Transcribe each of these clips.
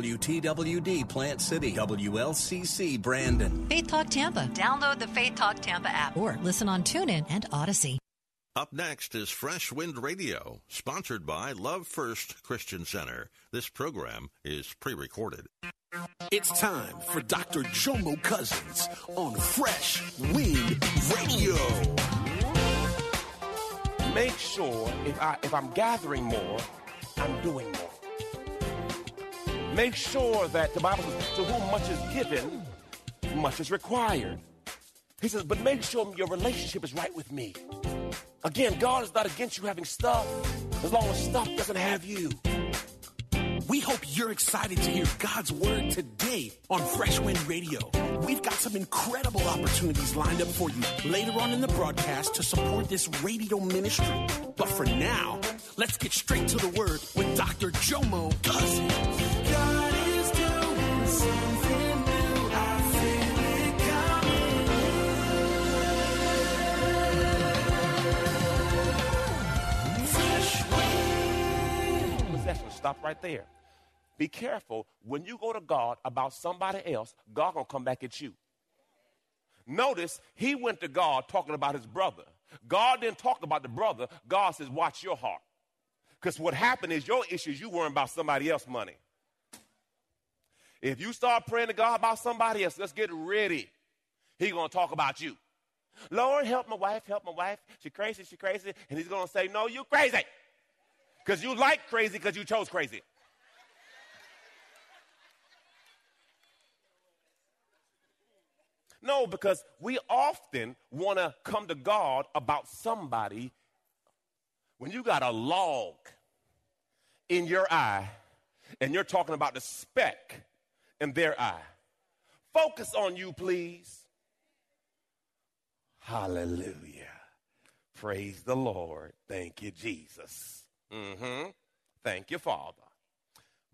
WTWD Plant City, WLCC Brandon. Faith Talk Tampa. Download the Faith Talk Tampa app or listen on TuneIn and Audacy. Up next is Fresh Wind Radio, sponsored by Love First Christian Center. This program is pre recorded. It's time for Dr. Jomo Cousins on Fresh Wind Radio. Make sure if I if I'm gathering more, I'm doing more. Make sure that the Bible says, to whom much is given, much is required. He says, but make sure your relationship is right with me. Again, God is not against you having stuff as long as stuff doesn't have you. We hope you're excited to hear God's word today on Fresh Wind Radio. We've got some incredible opportunities lined up for you later on in the broadcast to support this radio ministry. But for now, let's get straight to the word with Dr. Jomo Cousins. Stop right there. Be careful when you go to God about somebody else, God gonna come back at you. Notice he went to God talking about his brother. God didn't talk about the brother. God says, watch your heart. Because what happened is your issues, you worrying about somebody else's money. If you start praying to God about somebody else, let's get ready. He's gonna talk about you. Lord, help my wife, help my wife. She crazy, she crazy. And he's gonna say, No, you crazy. Because you like crazy because you chose crazy. No, because we often want to come to God about somebody when you got a log in your eye and you're talking about the speck in their eye. Focus on you, please. Hallelujah. Praise the Lord. Thank you, Jesus. Mm-hmm. Thank you, Father.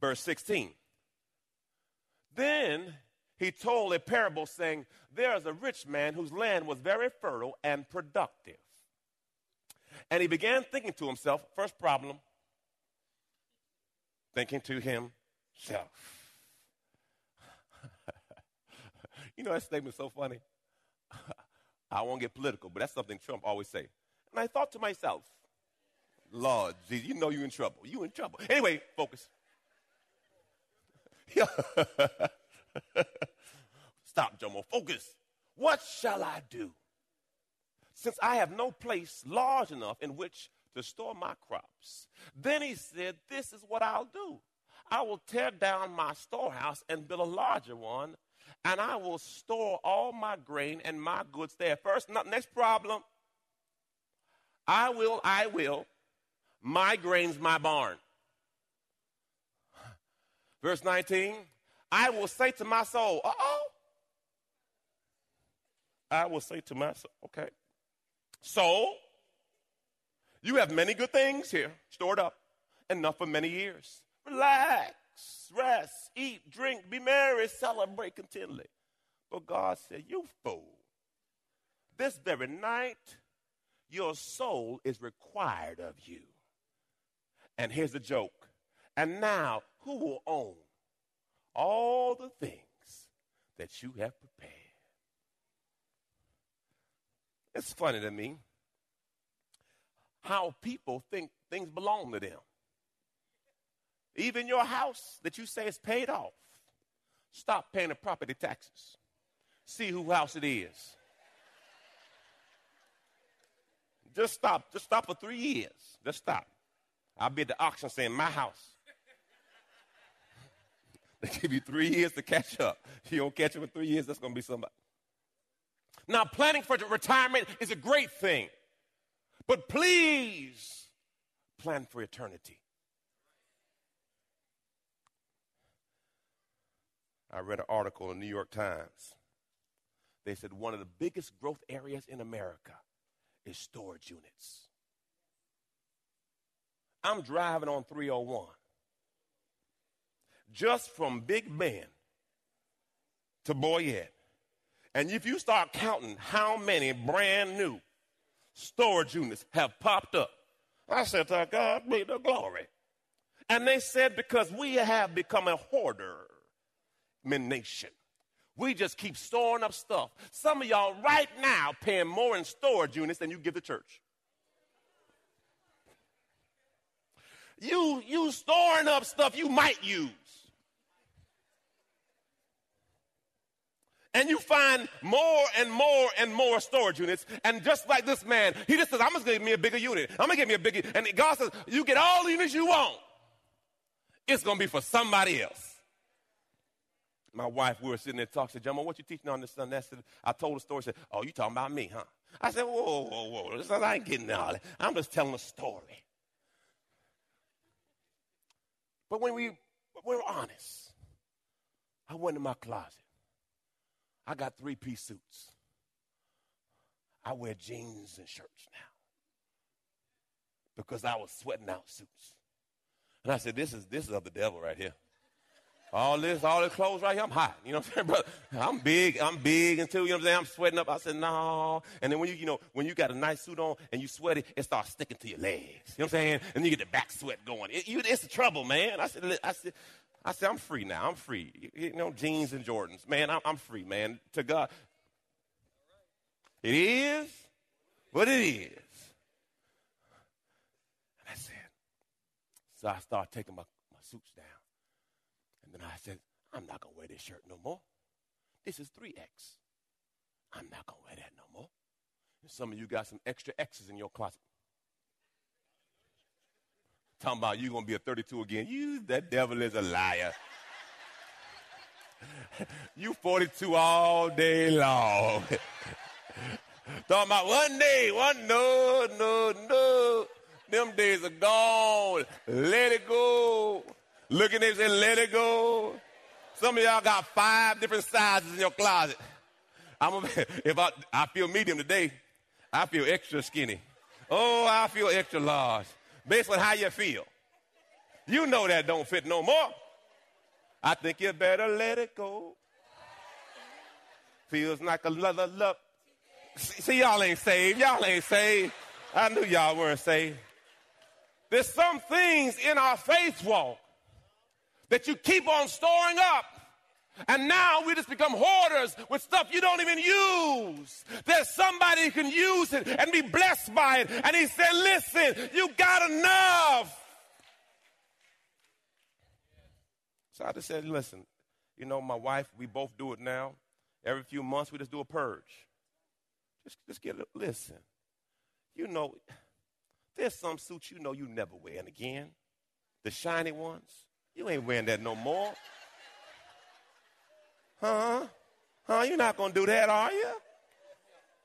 Verse 16. Then he told a parable saying, There is a rich man whose land was very fertile and productive. And he began thinking to himself, first problem, thinking to himself. You know, that statement's so funny. I won't get political, but that's something Trump always say. And I thought to myself, Lord Jesus, you know you're in trouble. You in trouble. Anyway, focus. Stop, Jomo. Focus. What shall I do? Since I have no place large enough in which to store my crops. Then he said, This is what I'll do. I will tear down my storehouse and build a larger one, and I will store all my grain and my goods there. First, next problem. I will, I will. My grain's my barn. Verse 19. I will say to my soul, uh oh. I will say to my soul, okay. Soul, you have many good things here stored up, enough for many years. Relax, rest, eat, drink, be merry, celebrate continually. But God said, You fool. This very night, your soul is required of you. And here's the joke. And now, who will own all the things that you have prepared? It's funny to me how people think things belong to them. Even your house that you say is paid off, stop paying the property taxes. See whose house it is. Just stop. Just stop for three years. Just stop. I'll be at the auction saying, My house. they give you three years to catch up. If You don't catch up in three years, that's going to be somebody. Now, planning for retirement is a great thing, but please plan for eternity. I read an article in the New York Times. They said one of the biggest growth areas in America is storage units. I'm driving on 301 just from Big Bend to Boyette. And if you start counting how many brand new storage units have popped up, I said, to God be the glory. And they said, because we have become a hoarder nation. We just keep storing up stuff. Some of y'all right now paying more in storage units than you give the church. You you storing up stuff you might use. and you find more and more and more storage units. And just like this man, he just says, I'm just gonna give me a bigger unit. I'm gonna give me a bigger, and God says, you get all the units you want. It's gonna be for somebody else. My wife, we were sitting there talking, said, Jomo, what you teaching on this Sunday? I, said, I told the story, said, oh, you talking about me, huh? I said, whoa, whoa, whoa, this, I ain't getting all that. I'm just telling a story. But when we, we were honest, I went in my closet. I got three piece suits. I wear jeans and shirts now because I was sweating out suits. And I said, this is, this is of the devil right here. All this, all this clothes right here, I'm hot. You know what I'm saying, brother? I'm big, I'm big until, you know what I'm saying, I'm sweating up. I said, no. And then when you, you know, when you got a nice suit on and you sweat it, it starts sticking to your legs. You know what I'm saying? And you get the back sweat going. It, you, it's the trouble, man. I said, I said, I said, I'm free now. I'm free. You know, jeans and Jordans. Man, I'm, I'm free, man. To God. It is what it is. And I said, so I started taking my, my suits down. And then I said, I'm not going to wear this shirt no more. This is 3X. I'm not going to wear that no more. And some of you got some extra X's in your closet. Talking about you gonna be a 32 again. You, that devil is a liar. you 42 all day long. Talking about one day, one no, no, no. Them days are gone. Let it go. Looking at it and let it go. Some of y'all got five different sizes in your closet. I'm a, if I, I feel medium today, I feel extra skinny. Oh, I feel extra large based on how you feel. You know that don't fit no more. I think you better let it go. Feels like another love. See, see, y'all ain't saved. Y'all ain't saved. I knew y'all weren't saved. There's some things in our faith walk that you keep on storing up. And now we just become hoarders with stuff you don't even use. There's somebody who can use it and be blessed by it. And he said, listen, you got enough. So I just said, listen, you know, my wife, we both do it now. Every few months, we just do a purge. Just, just get a listen. You know, there's some suits you know you never wearing again. The shiny ones. You ain't wearing that no more. Huh? Huh? You're not going to do that, are you?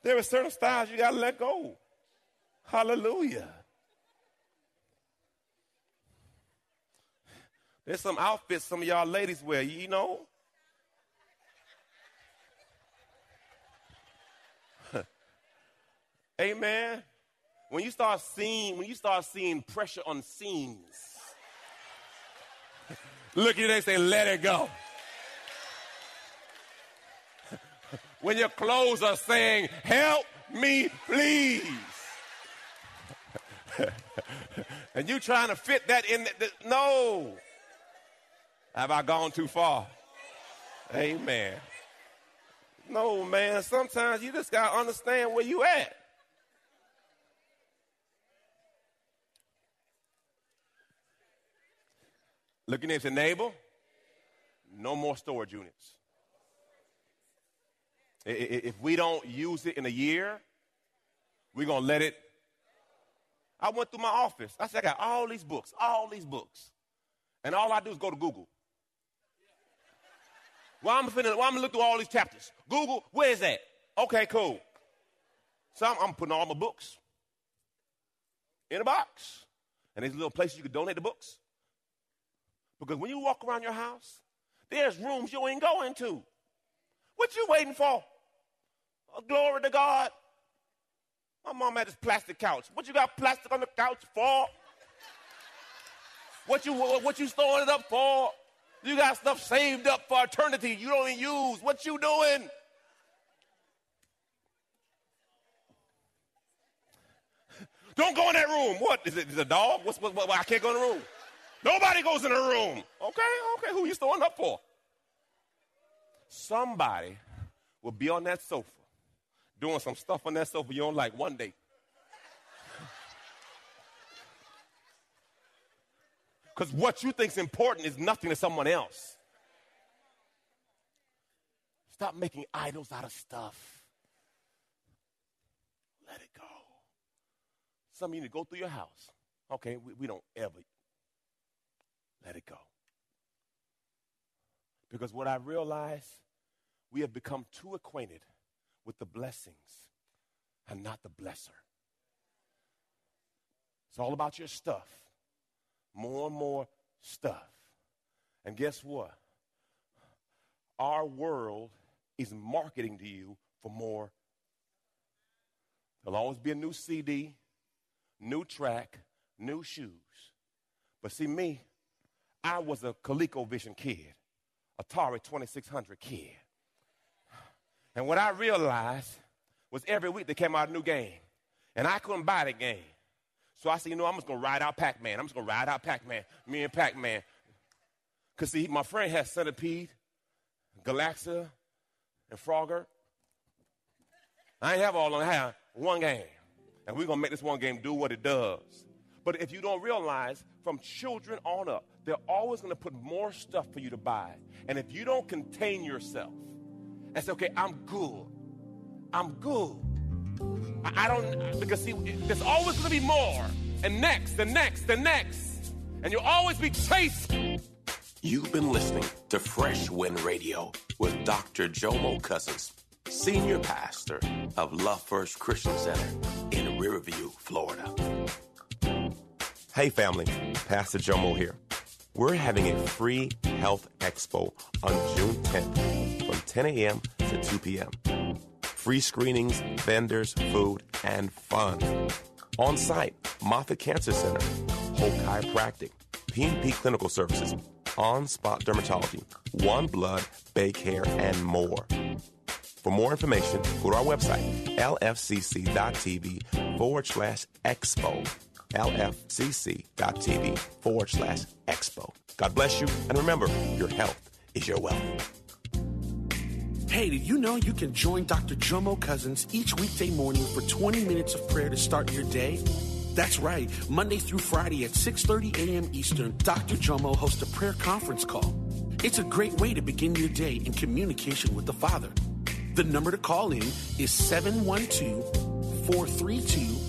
There are certain styles you got to let go. Hallelujah. There's some outfits some of y'all ladies wear, you know. Amen. When you start seeing, when you start seeing pressure on seams, look at you and say, let it go. when your clothes are saying, help me, please. and you trying to fit that in, the, the, no. Have I gone too far? Amen. No, man. Sometimes you just got to understand where you at. Looking at your neighbor, no more storage units. If we don't use it in a year, we're going to let it. I went through my office. I said, I got all these books, all these books. And all I do is go to Google. Well, I'm finna, well, I'm gonna look through all these chapters. Google, where is that? Okay, cool. So I'm, I'm putting all my books in a box. And there's little places you can donate the books. Because when you walk around your house, There's rooms you ain't going to. What you waiting for? Oh, glory to God. My mom had this plastic couch. What you got plastic on the couch for? What you what you storing it up for? You got stuff saved up for eternity you don't even use. What you doing? Don't go in that room. What is it? Is it a dog? What's what, what, I can't go in the room. Nobody goes in the room. Okay, okay. Who you throwing up for? Somebody will be on that sofa doing some stuff on that sofa you don't like one day. Because what you think is important is nothing to someone else. Stop making idols out of stuff. Let it go. Some of you need to go through your house. Okay, we, we don't ever let it go. Because what I realize, we have become too acquainted with the blessings and not the blesser. It's all about your stuff. More and more stuff. And guess what? Our world is marketing to you for more. There'll always be a new CD, new track, new shoes. But see, me, I was a ColecoVision kid, Atari 2600 kid. And what I realized was every week they came out a new game. And I couldn't buy the game. So I said, you know, I'm just to ride out Pac Man. I'm just to ride out Pac Man. Me and Pac Man. Because, see, my friend has Centipede, Galaxia, and Frogger. I ain't have all of them. I have one game. And we're to make this one game do what it does. But if you don't realize, from children on up, they're always going to put more stuff for you to buy. And if you don't contain yourself and say, okay, I'm good, I'm good. I, I don't, because see, there's always going to be more, and next, and next, and next. And you'll always be chasing. You've been listening to Fresh Wind Radio with Dr. Jomo Cousins, Senior Pastor of Love First Christian Center in Riverview, Florida. Hey, family, Pastor Jomo here. We're having a free health expo on June 10th from 10 a.m. to 2 p.m. Free screenings, vendors, food, and fun. On site, Moffitt Cancer Center, Hope Chiropractic, PNP Clinical Services, On Spot Dermatology, One Blood, Bay Care, and more. For more information, go to our website, lfcc.tv forward slash expo lfcc.tv forward slash expo. God bless you, and remember, your health is your wealth. Hey, did you know you can join Dr. Jomo Cousins each weekday morning for 20 minutes of prayer to start your day? That's right. Monday through Friday at 6:30 a.m. Eastern, Dr. Jomo hosts a prayer conference call. It's a great way to begin your day in communication with the Father. The number to call in is 712 432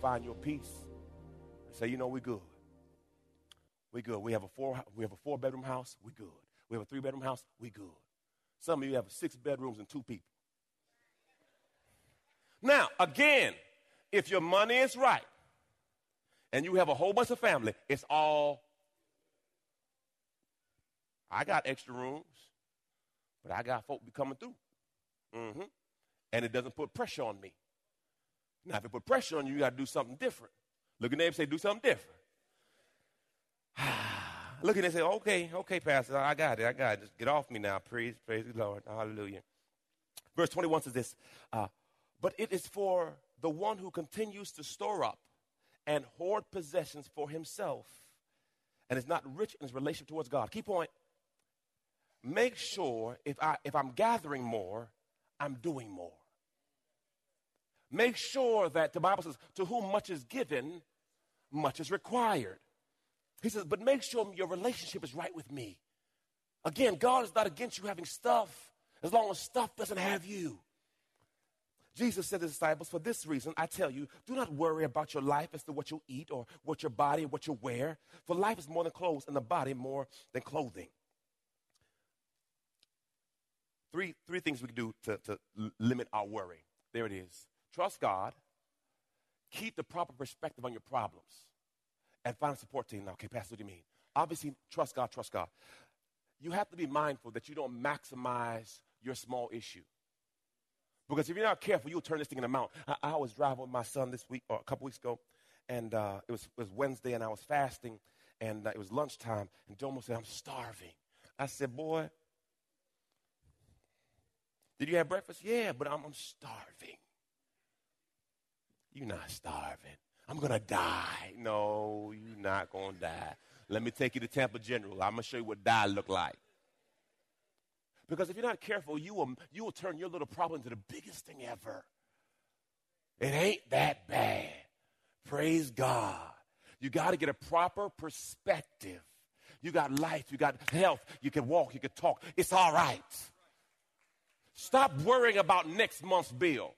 Find your peace and say, you know, we good. We good. We have a four we have a four bedroom house, we good. We have a three bedroom house, we good. Some of you have six bedrooms and two people. Now, again, if your money is right and you have a whole bunch of family, it's all I got extra rooms, but I got folk be coming through. Mm-hmm. And it doesn't put pressure on me. Now, if it put pressure on you, you got to do something different. Look at them and say, do something different. Look at them and say, okay, okay, Pastor, I got it, I got it. Just get off me now. Praise, praise the Lord. Hallelujah. Verse 21 says this, uh, but it is for the one who continues to store up and hoard possessions for himself and is not rich in his relationship towards God. Key point, make sure if, I, if I'm gathering more, I'm doing more. Make sure that the Bible says, to whom much is given, much is required. He says, but make sure your relationship is right with me. Again, God is not against you having stuff as long as stuff doesn't have you. Jesus said to the disciples, For this reason, I tell you, do not worry about your life as to what you'll eat or what your body, what you'll wear. For life is more than clothes, and the body more than clothing. Three, three things we can do to, to limit our worry. There it is. Trust God, keep the proper perspective on your problems, and find a support team. Now, okay, Pastor, what do you mean? Obviously, trust God, trust God. You have to be mindful that you don't maximize your small issue. Because if you're not careful, you'll turn this thing into a mount. I, I was driving with my son this week, or a couple weeks ago, and uh, it, was, it was Wednesday, and I was fasting, and uh, it was lunchtime, and Jomo said, I'm starving. I said, Boy, did you have breakfast? Yeah, but I'm, I'm starving. You're not starving. I'm going to die. No, you're not going to die. Let me take you to Tampa General. I'm going to show you what die look like. Because if you're not careful, you will, you will turn your little problem into the biggest thing ever. It ain't that bad. Praise God. You got to get a proper perspective. You got life, you got health, you can walk, you can talk. It's all right. Stop worrying about next month's bill.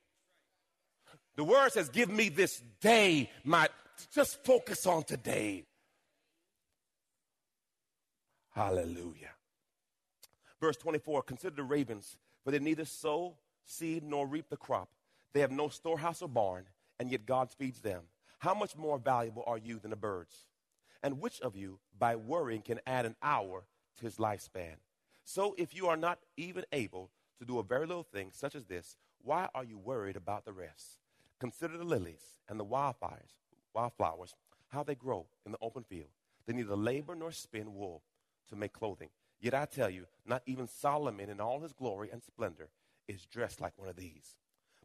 The word says, Give me this day, my just focus on today. Hallelujah. Verse 24 Consider the ravens, for they neither sow seed nor reap the crop. They have no storehouse or barn, and yet God feeds them. How much more valuable are you than the birds? And which of you, by worrying, can add an hour to his lifespan? So if you are not even able to do a very little thing such as this, why are you worried about the rest? Consider the lilies and the wildfires, wildflowers, how they grow in the open field. They neither labor nor spin wool to make clothing. Yet I tell you, not even Solomon in all his glory and splendor is dressed like one of these.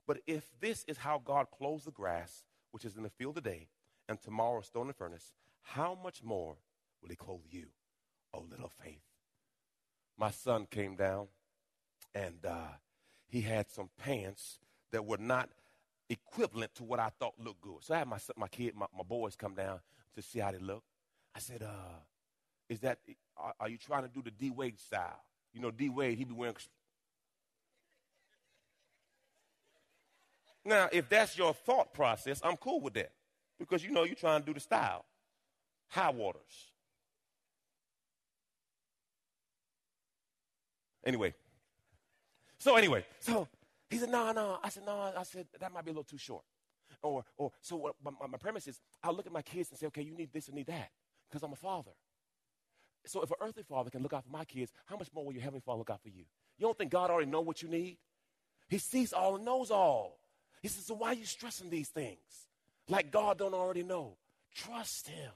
But if this is how God clothes the grass, which is in the field today, and tomorrow is thrown in the furnace, how much more will he clothe you, O little faith? My son came down and uh, he had some pants that were not equivalent to what I thought looked good. So I had my my kid, my, my boys come down to see how they look. I said, uh, "Is that? Are, are you trying to do the D Wade style? You know, D Wade, He'd be wearing." Now, if that's your thought process, I'm cool with that because you know you're trying to do the style. High waters. Anyway, so anyway, so he said, no, no. I said, no. I said, that might be a little too short. Or, or so what, my, my premise is, I'll look at my kids and say, okay, you need this and need that because I'm a father. So if an earthly father can look out for my kids, how much more will your heavenly father look out for you? You don't think God already know what you need? He sees all and knows all. He says, so why are you stressing these things? Like God don't already know. Trust him.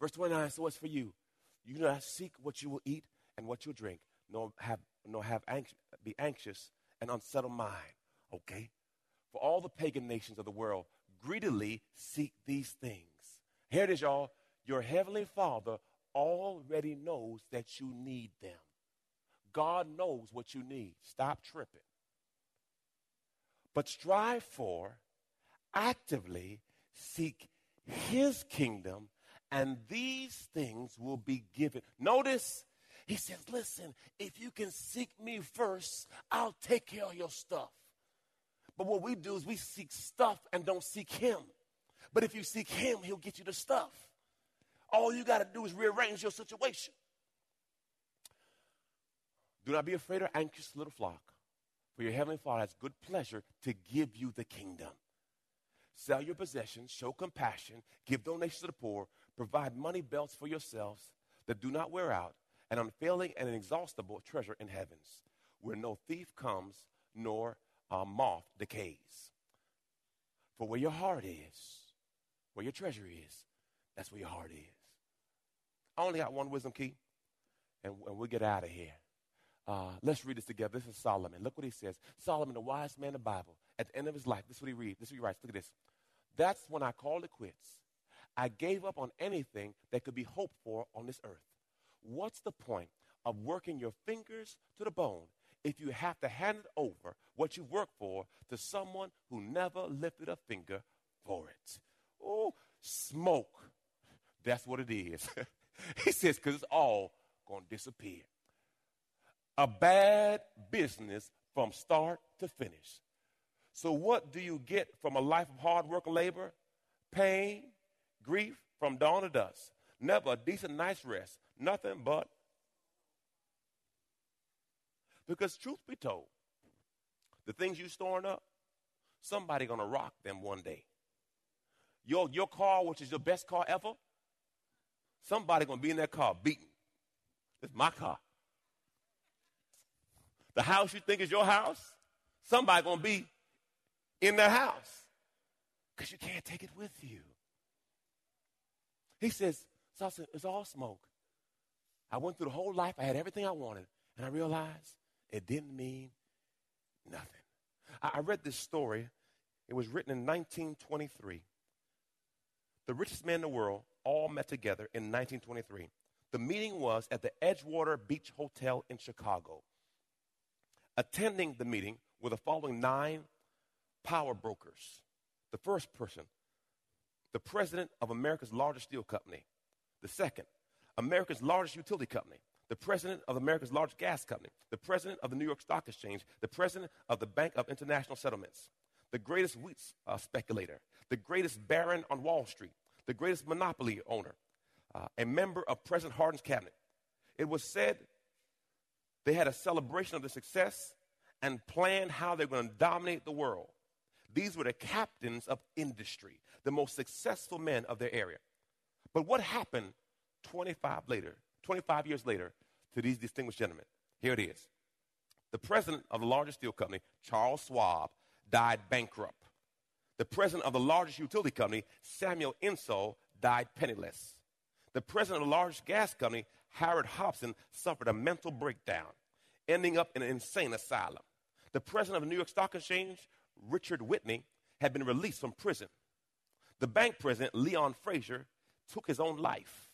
Verse 29, so what's for you? You do not seek what you will eat and what you'll drink, nor have nor have anx- be anxious and unsettled mind. Okay? For all the pagan nations of the world greedily seek these things. Here it is, y'all. Your heavenly Father already knows that you need them. God knows what you need. Stop tripping. But strive for, actively seek his kingdom, and these things will be given. Notice he says, Listen, if you can seek me first, I'll take care of your stuff. But what we do is we seek stuff and don't seek him. But if you seek him, he'll get you the stuff. All you got to do is rearrange your situation. Do not be afraid or anxious, little flock, for your heavenly Father has good pleasure to give you the kingdom. Sell your possessions, show compassion, give donations to the poor, provide money belts for yourselves that do not wear out an unfailing and inexhaustible treasure in heavens, where no thief comes nor uh, moth decays. For where your heart is, where your treasure is, that's where your heart is. I only got one wisdom key, and, and we'll get out of here. Uh, let's read this together. This is Solomon. Look what he says. Solomon, the wise man in the Bible, at the end of his life, this is what he reads. This is what he writes. Look at this. That's when I called it quits. I gave up on anything that could be hoped for on this earth. What's the point of working your fingers to the bone if you have to hand it over what you work for to someone who never lifted a finger for it. Oh, smoke. That's what it is. he says, because it's all going to disappear. A bad business from start to finish. So, what do you get from a life of hard work and labor? Pain, grief from dawn to dusk. Never a decent night's rest. Nothing but. Because, truth be told, the things you storing up, somebody gonna rock them one day. Your, your car, which is your best car ever, somebody gonna be in that car beating. It's my car. The house you think is your house, somebody gonna be in that house because you can't take it with you. He says, so said, it's all smoke. I went through the whole life, I had everything I wanted, and I realized it didn't mean nothing. I, I read this story. It was written in 1923. The richest men in the world all met together in 1923. The meeting was at the Edgewater Beach Hotel in Chicago. Attending the meeting were the following nine power brokers. The first person, the president of America's largest steel company. The second, America's largest utility company. The president of America's largest gas company. The president of the New York Stock Exchange. The president of the Bank of International Settlements. The greatest wheat uh, speculator. The greatest baron on Wall Street. The greatest monopoly owner. Uh, a member of President Harding's cabinet. It was said they had a celebration of the success and planned how they're going to dominate the world. These were the captains of industry, the most successful men of their area. But what happened 25 later, 25 years later to these distinguished gentlemen? Here it is. The president of the largest steel company, Charles Schwab, died bankrupt. The president of the largest utility company, Samuel Insull, died penniless. The president of the largest gas company, Howard Hopson, suffered a mental breakdown, ending up in an insane asylum. The president of the New York Stock Exchange, Richard Whitney, had been released from prison. The bank president, Leon Fraser, took his own life.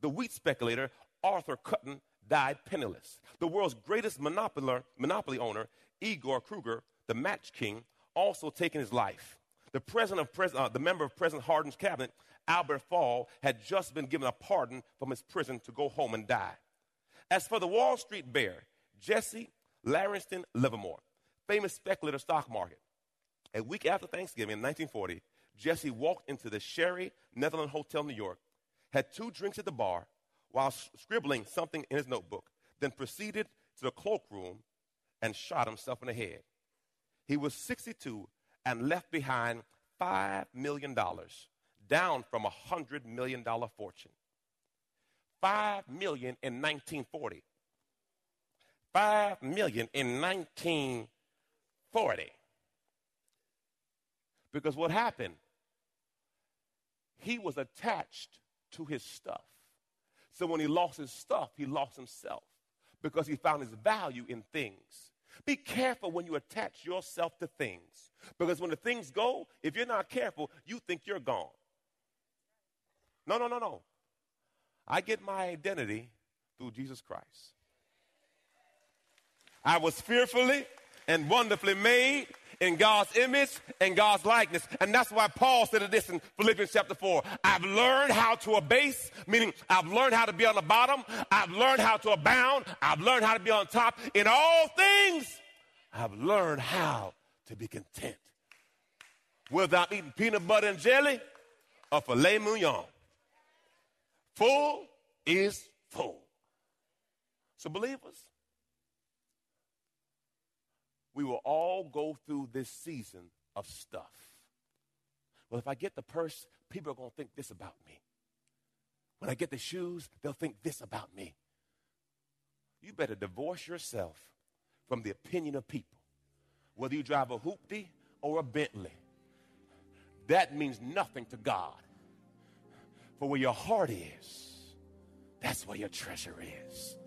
The wheat speculator, Arthur Cutten, died penniless. The world's greatest monopoly owner, Igor Kreuger, the match king, also taken his life. The, president of pres- uh, the member of President Harding's cabinet, Albert Fall, had just been given a pardon from his prison to go home and die. As for the Wall Street bear, Jesse Langston Livermore, famous speculator stock market, a week after Thanksgiving in 1940, Jesse walked into the Sherry Netherland Hotel, New York, had two drinks at the bar while scribbling something in his notebook, then proceeded to the cloakroom and shot himself in the head. He was 62 and left behind $5 million, down from a $100 million fortune. 5 million in 1940. 5 million in 1940. Because what happened? He was attached to his stuff. So when he lost his stuff, he lost himself because he found his value in things. Be careful when you attach yourself to things because when the things go, if you're not careful, you think you're gone. No, no, no, no. I get my identity through Jesus Christ. I was fearfully and wonderfully made in God's image and God's likeness. And that's why Paul said this in Philippians chapter 4. I've learned how to abase, meaning I've learned how to be on the bottom. I've learned how to abound. I've learned how to be on top. In all things, I've learned how to be content. Without eating peanut butter and jelly or filet mignon. Full is full. So, believers, we will all go through this season of stuff. Well, if I get the purse, people are going to think this about me. When I get the shoes, they'll think this about me. You better divorce yourself from the opinion of people. Whether you drive a hoopty or a Bentley, that means nothing to God. For where your heart is, that's where your treasure is.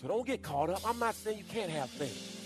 So don't get caught up. I'm not saying you can't have things.